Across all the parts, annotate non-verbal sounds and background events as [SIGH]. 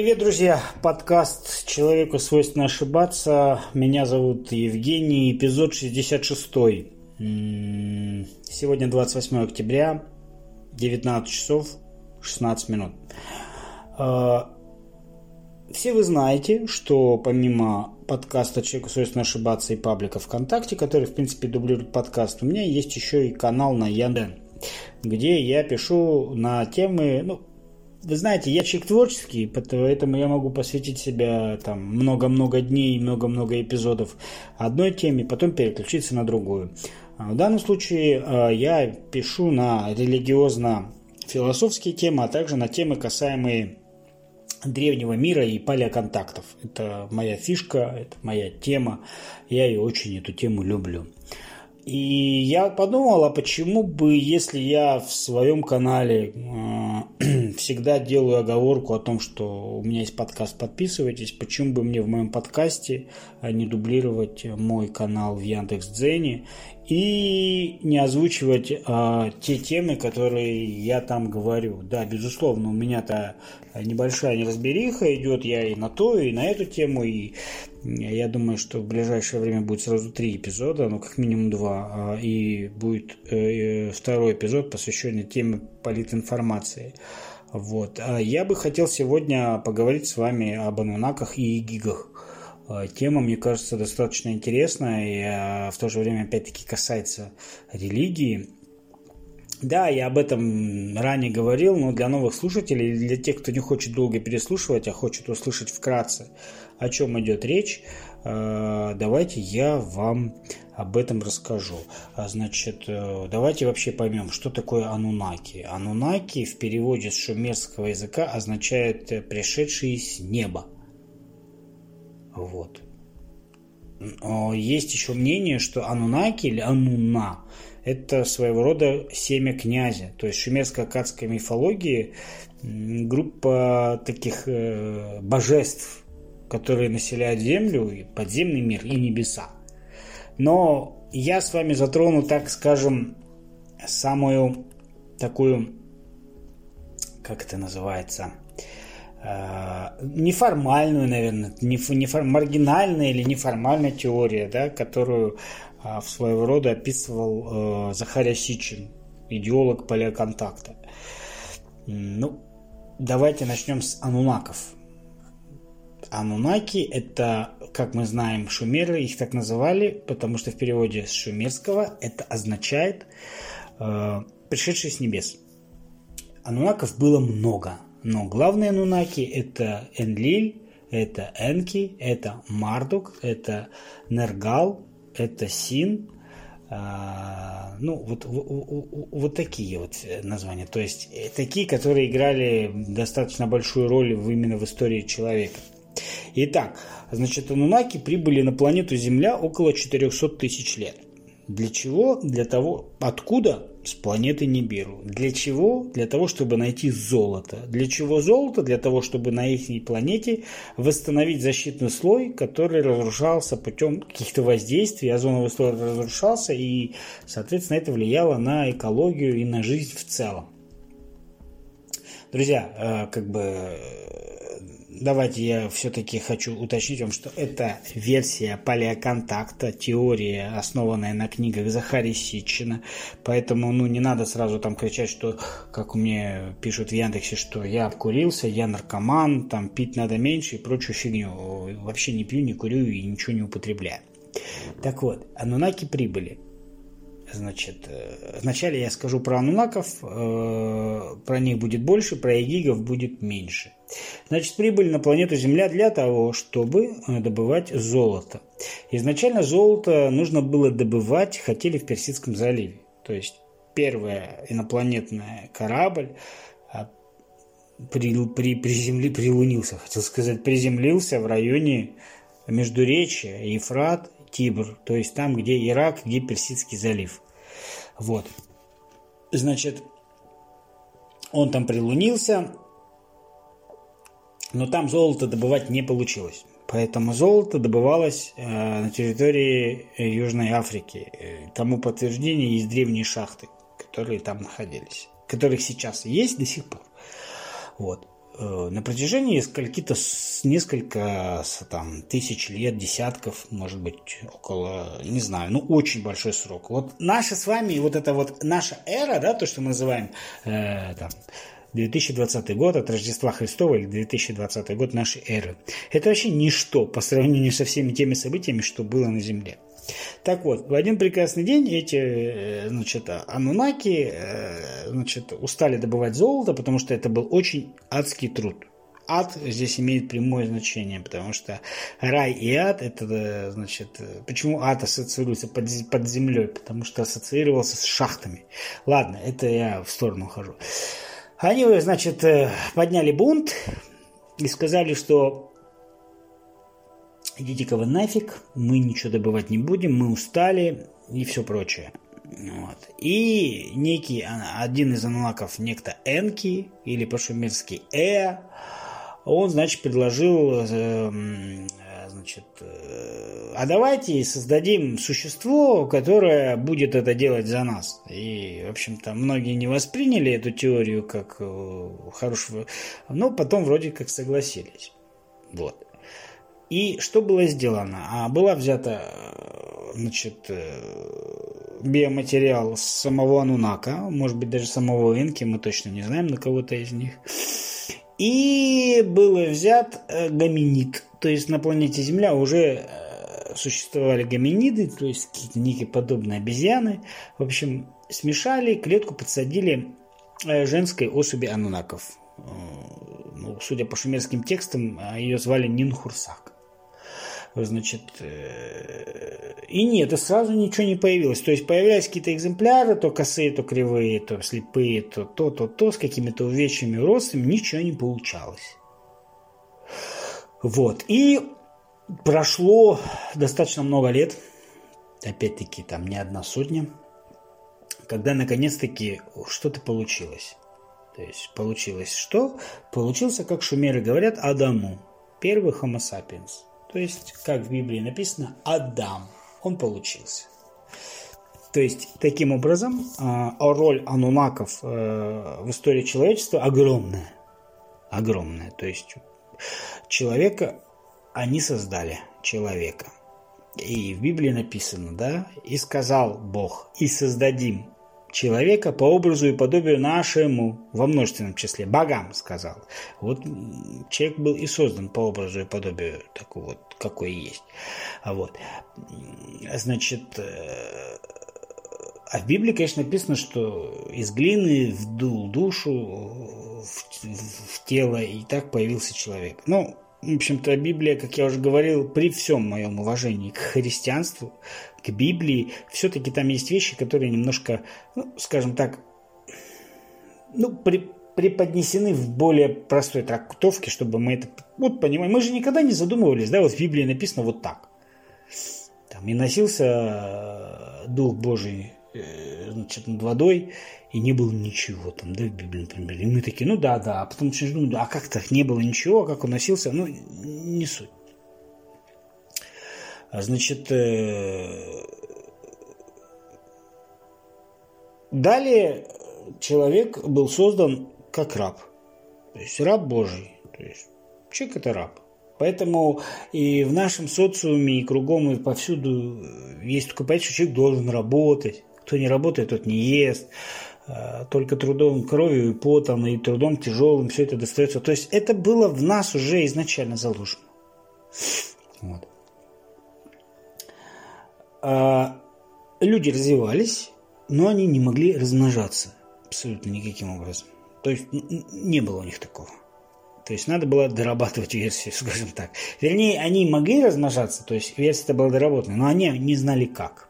Привет, друзья! Подкаст «Человеку свойственно ошибаться». Меня зовут Евгений, эпизод 66. Сегодня 28 октября, 19 часов 16 минут. А, все вы знаете, что помимо подкаста «Человеку свойственно ошибаться» и паблика ВКонтакте, который, в принципе, дублирует подкаст, у меня есть еще и канал на Янден, где я пишу на темы, ну, вы знаете, я человек творческий, поэтому я могу посвятить себя там много-много дней, много-много эпизодов одной теме, потом переключиться на другую. А в данном случае а, я пишу на религиозно-философские темы, а также на темы, касаемые древнего мира и палеоконтактов. Это моя фишка, это моя тема. Я ее очень, эту тему люблю. И я подумал, а почему бы, если я в своем канале э, [CLEARS THROAT] всегда делаю оговорку о том, что у меня есть подкаст, подписывайтесь, почему бы мне в моем подкасте не дублировать мой канал в Яндекс.Дзене и не озвучивать э, те темы, которые я там говорю. Да, безусловно, у меня-то небольшая неразбериха идет, я и на то, и на эту тему, и я думаю, что в ближайшее время будет сразу три эпизода, ну как минимум два, а, и будет э, второй эпизод, посвященный теме политинформации. Вот. А я бы хотел сегодня поговорить с вами об анунаках и гигах. А, тема, мне кажется, достаточно интересная и а, в то же время, опять-таки, касается религии. Да, я об этом ранее говорил, но для новых слушателей, для тех, кто не хочет долго переслушивать, а хочет услышать вкратце, о чем идет речь, а, давайте я вам об этом расскажу. Значит, э, давайте вообще поймем, что такое анунаки. Анунаки в переводе с шумерского языка означает «пришедшие с неба». Вот. Есть еще мнение, что Анунаки или Ануна – это своего рода семя князя. То есть шумерско-акадской мифологии группа таких э, божеств, которые населяют землю, подземный мир и небеса. Но я с вами затрону, так скажем, самую такую, как это называется – неформальную, наверное, не, не, маргинальная или неформальная теория, да, которую а, в своего рода описывал э, Захария Сичин, идеолог палеоконтакта. Ну, давайте начнем с анунаков. Анунаки – это, как мы знаем, шумеры, их так называли, потому что в переводе с шумерского это означает э, «пришедший с небес». Анунаков было много – но главные нунаки это Энлиль, это Энки, это Мардук, это Нергал, это Син, а, ну, вот, вот, такие вот названия. То есть э, такие, которые играли достаточно большую роль именно в истории человека. Итак, значит, анунаки прибыли на планету Земля около 400 тысяч лет. Для чего? Для того, откуда? С планеты Нибиру. Для чего? Для того, чтобы найти золото. Для чего золото? Для того, чтобы на их планете восстановить защитный слой, который разрушался путем каких-то воздействий, озоновый слой разрушался, и, соответственно, это влияло на экологию и на жизнь в целом. Друзья, э, как бы давайте я все-таки хочу уточнить вам, что это версия палеоконтакта, теория, основанная на книгах Захари Ситчина. Поэтому, ну, не надо сразу там кричать, что, как меня пишут в Яндексе, что я обкурился, я наркоман, там пить надо меньше и прочую фигню. Вообще не пью, не курю и ничего не употребляю. Так вот, анунаки прибыли. Значит, э, вначале я скажу про анунаков, э, про них будет больше, про эгигов будет меньше. Значит, прибыли на планету Земля для того, чтобы э, добывать золото. Изначально золото нужно было добывать, хотели в Персидском заливе. То есть первый инопланетный корабль при, при, приземли, прилунился, хотел сказать, приземлился в районе Междуречия, Ефрат Тибр, то есть там, где Ирак, где Персидский залив. Вот. Значит, он там прилунился, но там золото добывать не получилось. Поэтому золото добывалось э, на территории э, Южной Африки. Э, тому подтверждение есть древние шахты, которые там находились, которых сейчас есть до сих пор. Вот. Э, на протяжении скольки-то несколько там, тысяч лет, десятков, может быть, около, не знаю, ну, очень большой срок. Вот наша с вами, вот эта вот наша эра, да, то, что мы называем э, там, 2020 год от Рождества Христова или 2020 год нашей эры. Это вообще ничто по сравнению со всеми теми событиями, что было на Земле. Так вот, в один прекрасный день эти, э, значит, анунаки, э, значит, устали добывать золото, потому что это был очень адский труд. Ад здесь имеет прямое значение, потому что рай и ад, это, э, значит, почему ад ассоциируется под, под землей? Потому что ассоциировался с шахтами. Ладно, это я в сторону хожу. Они, значит, подняли бунт и сказали, что идите-ка вы нафиг, мы ничего добывать не будем, мы устали и все прочее. Вот. И некий один из аналаков, некто Энки или по-шумерски Э, он, значит, предложил, э, значит, э, а давайте создадим существо, которое будет это делать за нас. И, в общем-то, многие не восприняли эту теорию как э, хорошего, но потом вроде как согласились. Вот. И что было сделано? А была взята значит, э, биоматериал с самого Анунака, может быть, даже самого Энки, мы точно не знаем, на кого-то из них. И был взят э, гоминид, то есть на планете Земля уже э, существовали гоминиды, то есть какие-то некие подобные обезьяны. В общем, смешали, клетку подсадили женской особи анунаков. Ну, судя по шумерским текстам, ее звали Нинхурсак значит, э, и нет, и сразу ничего не появилось. То есть появлялись какие-то экземпляры, то косые, то кривые, то слепые, то то, то, то, с какими-то увечьями, уродствами, ничего не получалось. Вот, и прошло достаточно много лет, опять-таки там не одна сотня, когда наконец-таки что-то получилось. То есть получилось что? Получился, как шумеры говорят, Адаму, первый homo sapiens – то есть, как в Библии написано, Адам. Он получился. То есть, таким образом, а, роль анунаков э, в истории человечества огромная. Огромная. То есть, человека они создали, человека. И в Библии написано, да, и сказал Бог, и создадим человека по образу и подобию нашему, во множественном числе, богам, сказал. Вот человек был и создан по образу и подобию такого вот, какой есть. А вот, значит, э, а в Библии, конечно, написано, что из глины вдул душу в, в тело, и так появился человек. Ну, в общем-то, Библия, как я уже говорил, при всем моем уважении к христианству, к Библии, все-таки там есть вещи, которые немножко, ну, скажем так, ну, при, преподнесены в более простой трактовке, чтобы мы это вот понимаем. Мы же никогда не задумывались, да, вот в Библии написано вот так. Там и носился Дух Божий э, значит, над водой, и не было ничего там, да, в Библии, например. И мы такие, ну да, да, а потом начинаешь думать, а как так не было ничего, а как он носился, ну, не суть. А значит, э, далее человек был создан как раб. То есть раб Божий. То есть человек это раб. Поэтому и в нашем социуме, и кругом, и повсюду есть такое понятие, что человек должен работать. Кто не работает, тот не ест. А, только трудом кровью и потом, и трудом тяжелым все это достается. То есть это было в нас уже изначально заложено. Вот. А люди развивались, но они не могли размножаться абсолютно никаким образом. То есть не было у них такого. То есть надо было дорабатывать версию, [LAUGHS] скажем так. Вернее, они могли размножаться, то есть версия была доработана, но они не знали как.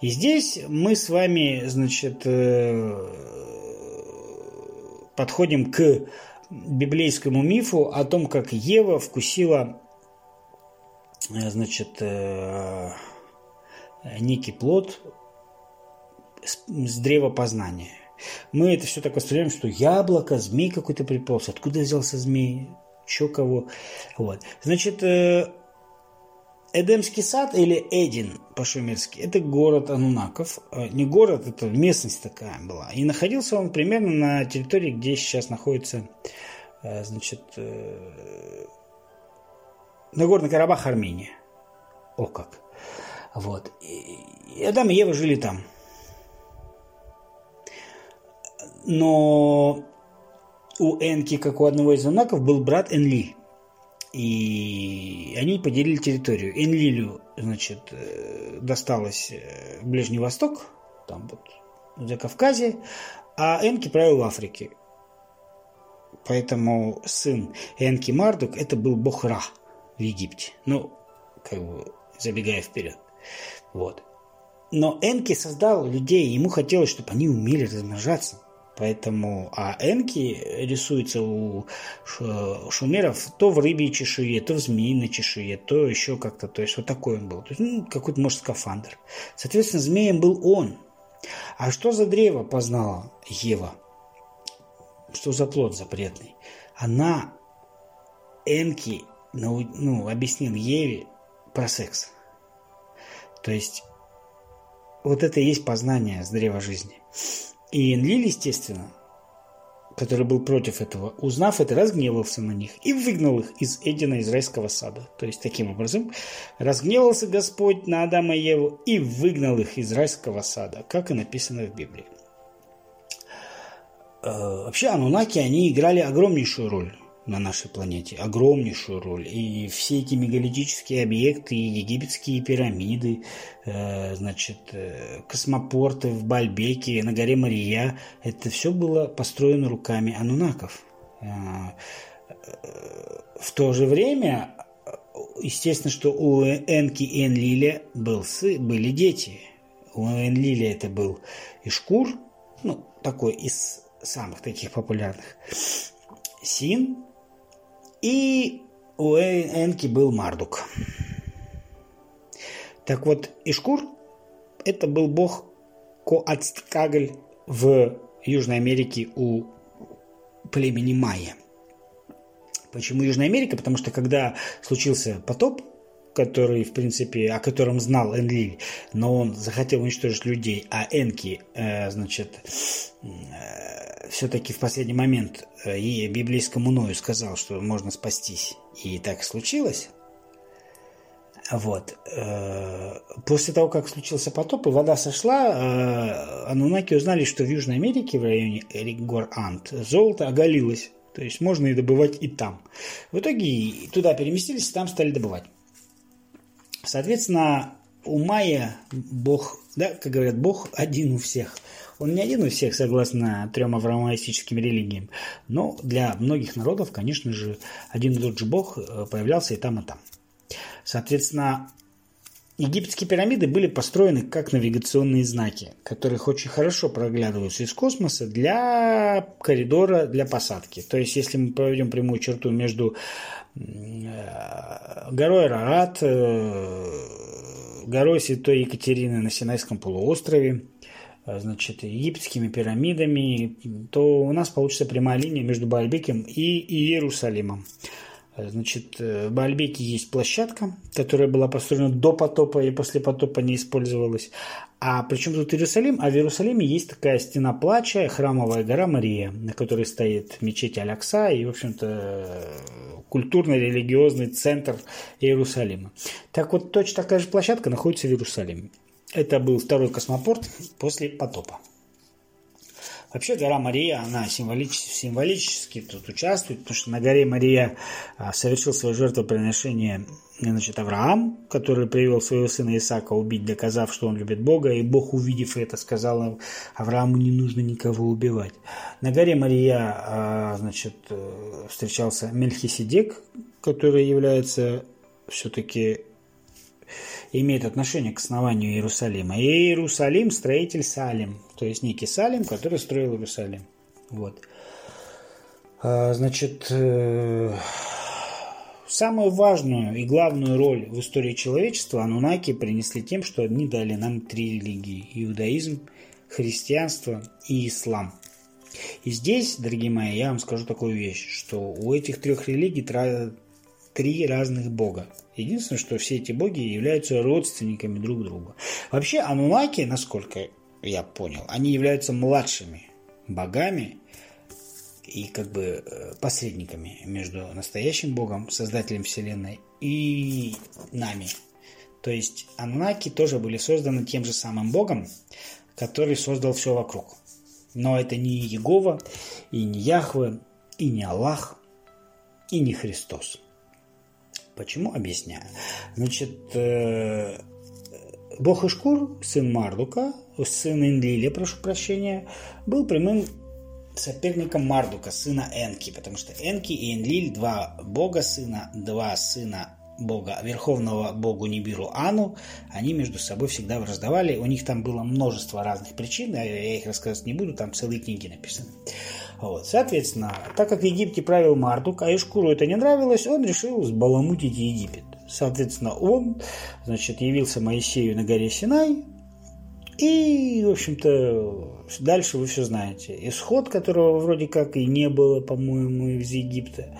И здесь мы с вами, значит, э, подходим к библейскому мифу о том, как Ева вкусила, э, значит, э, некий плод с древа познания. Мы это все так воспринимаем, что яблоко, змей какой-то приполз. Откуда взялся змей? Че кого? Вот. Значит, Эдемский сад или Эдин по-шумерски – это город Анунаков. Э, не город, это местность такая была. И находился он примерно на территории, где сейчас находится э, значит, Нагорный Карабах, Армения. О как. Вот. И Адам и Ева жили там. Но у Энки, как у одного из знаков, был брат Энли. И они поделили территорию. Энлилю, значит, э, досталось э, Ближний Восток, там вот, за Кавказе, а Энки правил в Африке. Поэтому сын Энки Мардук – это был бог Ра в Египте. Ну, как бы забегая вперед. Вот. Но Энки создал людей, ему хотелось, чтобы они умели размножаться. Поэтому, а энки рисуются у шумеров то в рыбьей чешуе, то в змеиной чешуе, то еще как-то, то есть вот такой он был. То есть, ну, какой-то, может, скафандр. Соответственно, змеем был он. А что за древо познала Ева? Что за плод запретный? Она Энки ну, ну, объяснил Еве про секс. То есть вот это и есть познание с древа жизни. И Энлиль, естественно, который был против этого, узнав это, разгневался на них и выгнал их из Эдина израильского сада. То есть, таким образом, разгневался Господь на Адама и Еву и выгнал их из израильского сада, как и написано в Библии. Э, вообще, анунаки, они играли огромнейшую роль на нашей планете, огромнейшую роль. И все эти мегалитические объекты, и египетские пирамиды, э, значит, э, космопорты в Бальбеке, на горе Мария, это все было построено руками анунаков. Э, в то же время, естественно, что у Энки и Энлиля был сы, были дети. У Энлиля это был Ишкур, ну, такой из самых таких популярных. Син, и у Энки был Мардук. Так вот, Ишкур – это был бог Коацткагль в Южной Америке у племени Майя. Почему Южная Америка? Потому что когда случился потоп, который, в принципе, о котором знал Энлиль, но он захотел уничтожить людей, а Энки, э, значит, э, все-таки в последний момент э, и библейскому Ною сказал, что можно спастись. И так случилось. Вот. Э, после того, как случился потоп и вода сошла, э, анунаки узнали, что в Южной Америке, в районе гор Ант, золото оголилось. То есть можно и добывать и там. В итоге туда переместились, и там стали добывать. Соответственно, у Майя Бог, да, как говорят, Бог один у всех. Он не один у всех, согласно трем авраамистическим религиям, но для многих народов, конечно же, один и тот же Бог э, появлялся и там, и там. Соответственно, египетские пирамиды были построены как навигационные знаки, которых очень хорошо проглядываются из космоса для коридора для посадки. То есть, если мы проведем прямую черту между Э, горой Рарат, э, горой Святой Екатерины на Синайском полуострове, значит, египетскими пирамидами, то у нас получится прямая линия между Баальбеком и Иерусалимом. Значит, в Баальбеке есть площадка, которая была построена до потопа и после потопа не использовалась. А причем тут Иерусалим? А в Иерусалиме есть такая стена плача, храмовая гора Мария, на которой стоит мечеть Алякса и, в общем-то, культурно-религиозный центр Иерусалима. Так вот, точно такая же площадка находится в Иерусалиме. Это был второй космопорт после потопа. Вообще гора Мария, она символически, символически тут участвует, потому что на горе Мария а, совершил свое жертвоприношение значит, Авраам, который привел своего сына Исаака убить, доказав, что он любит Бога, и Бог, увидев это, сказал Аврааму, не нужно никого убивать. На горе Мария, а, значит, э, встречался Мельхиседек, который является все-таки имеет отношение к основанию Иерусалима. И Иерусалим – строитель Салим, то есть некий Салим, который строил Иерусалим. Вот. А, значит, э, Самую важную и главную роль в истории человечества анунаки принесли тем, что они дали нам три религии – иудаизм, христианство и ислам. И здесь, дорогие мои, я вам скажу такую вещь, что у этих трех религий три разных бога. Единственное, что все эти боги являются родственниками друг друга. Вообще, анунаки, насколько я понял, они являются младшими богами и как бы э, посредниками между настоящим Богом, Создателем Вселенной, и нами. То есть Анунаки тоже были созданы тем же самым Богом, который создал все вокруг. Но это не Иегова, и не Яхве, и не Аллах, и не Христос. Почему? Объясняю. Значит, э, Бог Ишкур, сын Мардука, сын Инлиля, прошу прощения, был прямым соперником Мардука, сына Энки, потому что Энки и Энлиль, два бога сына, два сына бога, верховного богу Нибиру Ану, они между собой всегда враждовали. У них там было множество разных причин, я их рассказывать не буду, там целые книги написаны. Вот. Соответственно, так как в Египте правил Мардук, а Ишкуру это не нравилось, он решил сбаламутить Египет. Соответственно, он, значит, явился Моисею на горе Синай, и, в общем-то, дальше вы все знаете. Исход, которого вроде как и не было, по-моему, из Египта.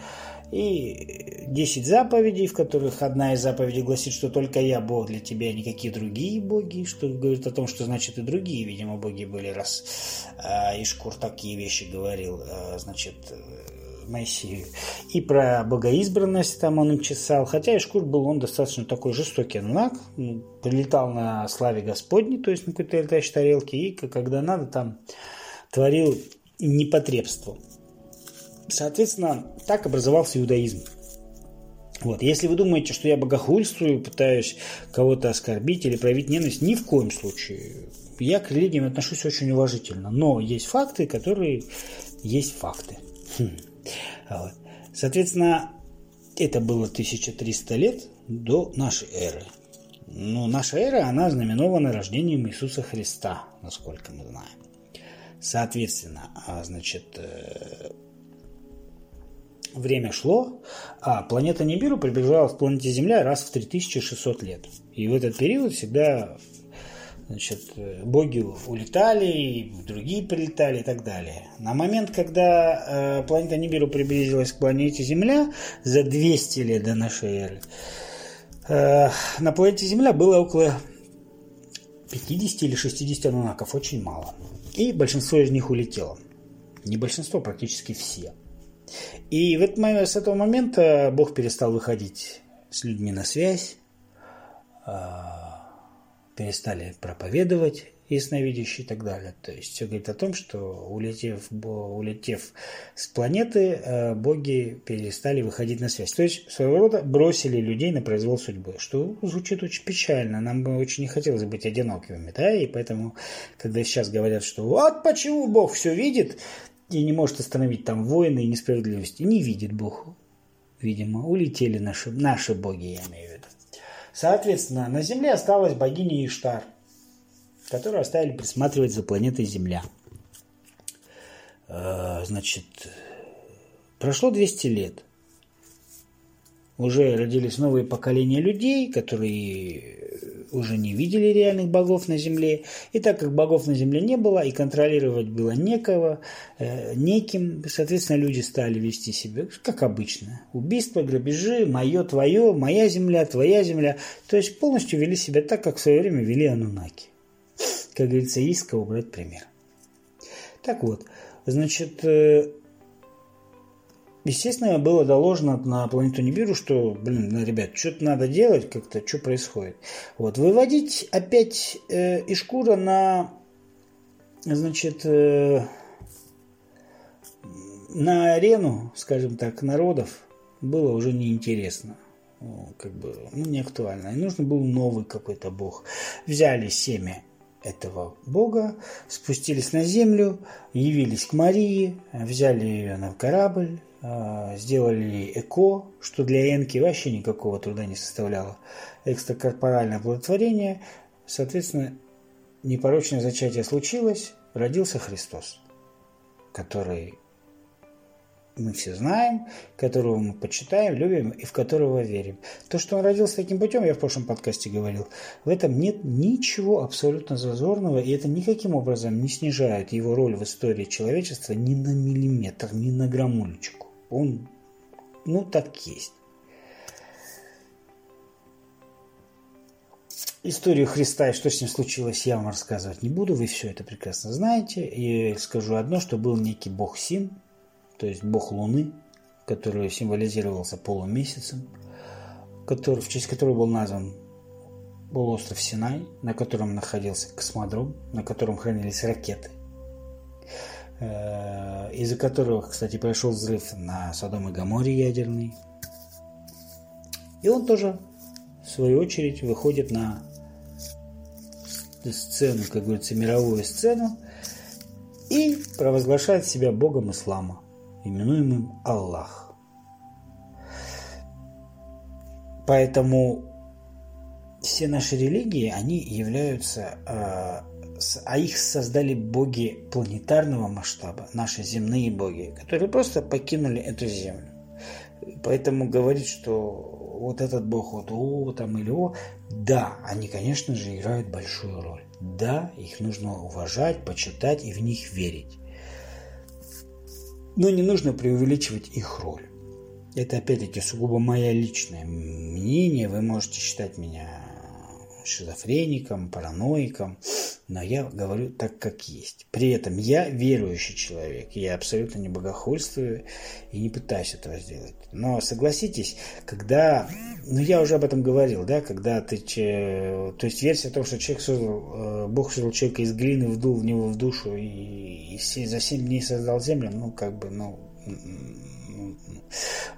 И 10 заповедей, в которых одна из заповедей гласит, что только я Бог для тебя, никакие другие боги, что говорит о том, что значит и другие, видимо, боги были, раз а, Ишкур такие вещи говорил, а, значит, Моисею. И про богоизбранность там он им чесал. Хотя Ишкур был он достаточно такой жестокий анунак. Прилетал на славе Господней, то есть на какой-то летающей тарелке. И когда надо, там творил непотребство. Соответственно, так образовался иудаизм. Вот. Если вы думаете, что я богохульствую, пытаюсь кого-то оскорбить или проявить ненависть, ни в коем случае. Я к религиям отношусь очень уважительно. Но есть факты, которые есть факты. Хм. Соответственно, это было 1300 лет до нашей эры. Но наша эра, она знаменована рождением Иисуса Христа, насколько мы знаем. Соответственно, а, значит, э, время шло, а планета Нибиру приближалась к планете Земля раз в 3600 лет. И в этот период всегда значит, боги улетали, другие прилетали и так далее. На момент, когда э, планета Нибиру приблизилась к планете Земля за 200 лет до нашей эры, э, на планете Земля было около 50 или 60 анунаков, очень мало. И большинство из них улетело. Не большинство, практически все. И в этот с этого момента Бог перестал выходить с людьми на связь, а, перестали проповедовать ясновидящие и так далее. То есть все говорит о том, что улетев, улетев с планеты, а, боги перестали выходить на связь. То есть своего рода бросили людей на произвол судьбы, что звучит очень печально. Нам бы очень не хотелось быть одинокими, да, и поэтому, когда сейчас говорят, что вот почему Бог все видит, и не может остановить там войны и несправедливости. Не видит Бог. Видимо, улетели наши, наши боги, я имею в виду. Соответственно, на Земле осталась богиня Иштар, которую оставили присматривать за планетой Земля. Э, значит, прошло 200 лет. Уже родились новые поколения людей, которые уже не видели реальных богов на земле. И так как богов на земле не было, и контролировать было некого, э, неким, соответственно, люди стали вести себя как обычно. Убийства, грабежи, мое, твое, моя земля, твоя земля. То есть полностью вели себя так, как в свое время вели анунаки. Как говорится, есть кого брать пример. Так вот, значит, э, Естественно, было доложено на планету Нибиру, что, блин, ребят, что-то надо делать как-то, что происходит. Вот, выводить опять э, Ишкура на, значит, э, на арену, скажем так, народов было уже неинтересно. Как бы, ну, не актуально. И нужно был новый какой-то бог. Взяли семя этого бога, спустились на землю, явились к Марии, взяли ее на корабль, сделали ЭКО, что для Энки вообще никакого труда не составляло. Экстракорпоральное оплодотворение. Соответственно, непорочное зачатие случилось, родился Христос, который мы все знаем, которого мы почитаем, любим и в которого верим. То, что он родился таким путем, я в прошлом подкасте говорил, в этом нет ничего абсолютно зазорного, и это никаким образом не снижает его роль в истории человечества ни на миллиметр, ни на граммулечку. Он, ну, так есть. Историю Христа и что с ним случилось, я вам рассказывать не буду. Вы все это прекрасно знаете. И скажу одно, что был некий бог Син, то есть бог Луны, который символизировался полумесяцем, который, в честь которого был назван остров Синай, на котором находился космодром, на котором хранились ракеты, э, из-за которого, кстати, произошел взрыв на Содом и Гаморе ядерный. И он тоже, в свою очередь, выходит на сцену, как говорится, мировую сцену, и провозглашает себя богом ислама, именуемым Аллах. Поэтому все наши религии, они являются, э, а их создали боги планетарного масштаба, наши земные боги, которые просто покинули эту землю. Поэтому говорить, что вот этот бог вот о там или о, да, они, конечно же, играют большую роль. Да, их нужно уважать, почитать и в них верить. Но не нужно преувеличивать их роль. Это опять-таки сугубо мое личное мнение. Вы можете считать меня шизофреником, параноиком, но я говорю так, как есть. При этом я верующий человек, я абсолютно не богохульствую и не пытаюсь этого сделать. Но согласитесь, когда, ну я уже об этом говорил, да, когда ты, то есть версия о том, что человек создал, э, Бог создал человека из глины, вдул в него в душу и, и за семь дней создал землю, ну как бы, ну,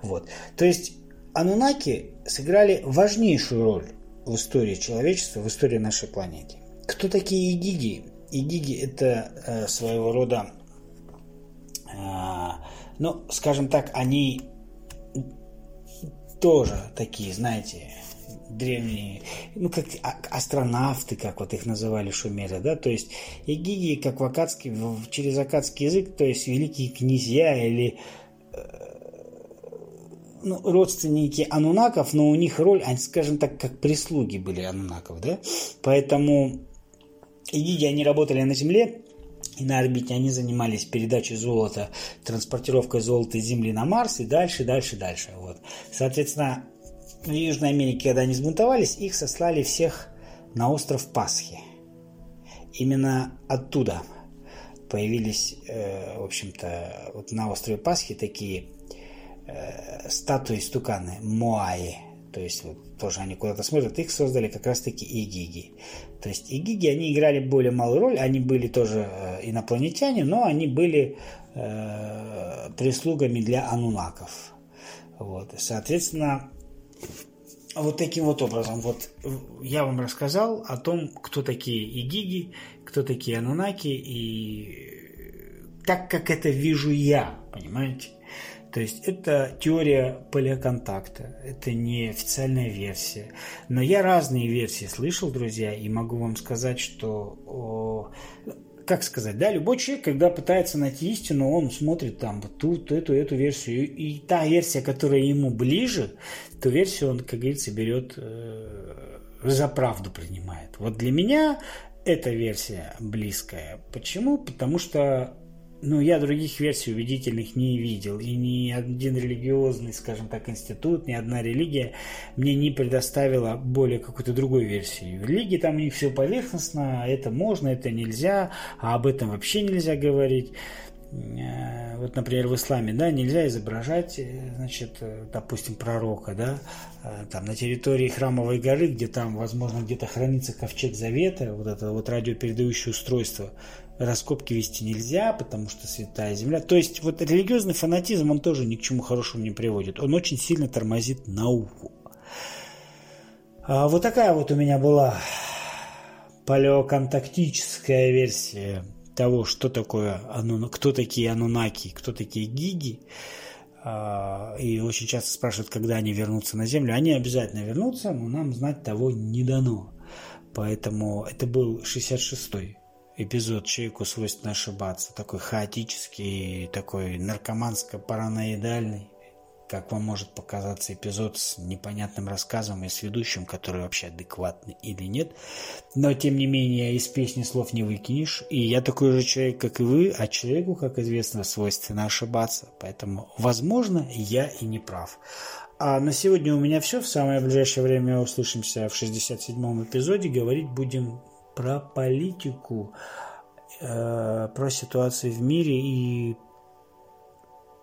вот. То есть Анунаки сыграли важнейшую роль в истории человечества, в истории нашей планеты. Кто такие игиги? Игиги – это э, своего рода, э, ну, скажем так, они тоже такие, знаете, древние, ну, как а, астронавты, как вот их называли шумеры, да, то есть игиги, как в акадский, через акадский язык, то есть великие князья или э, ну, родственники анунаков, но у них роль, они, скажем так, как прислуги были анунаков, да? Поэтому Игиги, они работали на Земле, и на орбите они занимались передачей золота, транспортировкой золота из Земли на Марс и дальше, дальше, дальше. Вот. Соответственно, в Южной Америке, когда они сбунтовались, их сослали всех на остров Пасхи. Именно оттуда появились, э, в общем-то, вот на острове Пасхи такие э, статуи стуканы, моаи, то есть вот тоже они куда-то смотрят, их создали как раз-таки игиги. То есть игиги, они играли более малую роль, они были тоже э, инопланетяне, но они были э, прислугами для анунаков. Вот. Соответственно, вот таким вот образом, вот я вам рассказал о том, кто такие игиги, кто такие анунаки, и так как это вижу я, понимаете? То есть это теория полиоконтакта, это не официальная версия. Но я разные версии слышал, друзья, и могу вам сказать, что как сказать, да, любой человек, когда пытается найти истину, он смотрит там вот ту, эту, эту версию. И та версия, которая ему ближе, ту версию он, как говорится, берет э, за правду принимает. Вот для меня эта версия близкая. Почему? Потому что ну, я других версий убедительных не видел. И ни один религиозный, скажем так, институт, ни одна религия мне не предоставила более какой-то другой версии. В религии там у них все поверхностно, это можно, это нельзя, а об этом вообще нельзя говорить. Э, вот, например, в исламе, да, нельзя изображать, э, значит, э, допустим, пророка, да, там на территории храмовой горы, где там, возможно, где-то хранится ковчег завета, вот это вот радиопередающее устройство, раскопки вести нельзя, потому что святая земля. То есть вот религиозный фанатизм, он тоже ни к чему хорошему не приводит. Он очень сильно тормозит науку. А вот такая вот у меня была палеоконтактическая версия того, что такое, кто такие анунаки, кто такие гиги. А, и очень часто спрашивают, когда они вернутся на Землю. Они обязательно вернутся, но нам знать того не дано. Поэтому это был 66-й эпизод «Человеку свойственно ошибаться», такой хаотический, такой наркоманско-параноидальный, как вам может показаться эпизод с непонятным рассказом и с ведущим, который вообще адекватный или нет. Но, тем не менее, из песни слов не выкинешь. И я такой же человек, как и вы, а человеку, как известно, свойственно ошибаться. Поэтому, возможно, я и не прав. А на сегодня у меня все. В самое ближайшее время услышимся в 67-м эпизоде. Говорить будем про политику, э, про ситуацию в мире и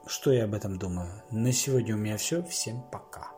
что я об этом думаю. На сегодня у меня все. Всем пока.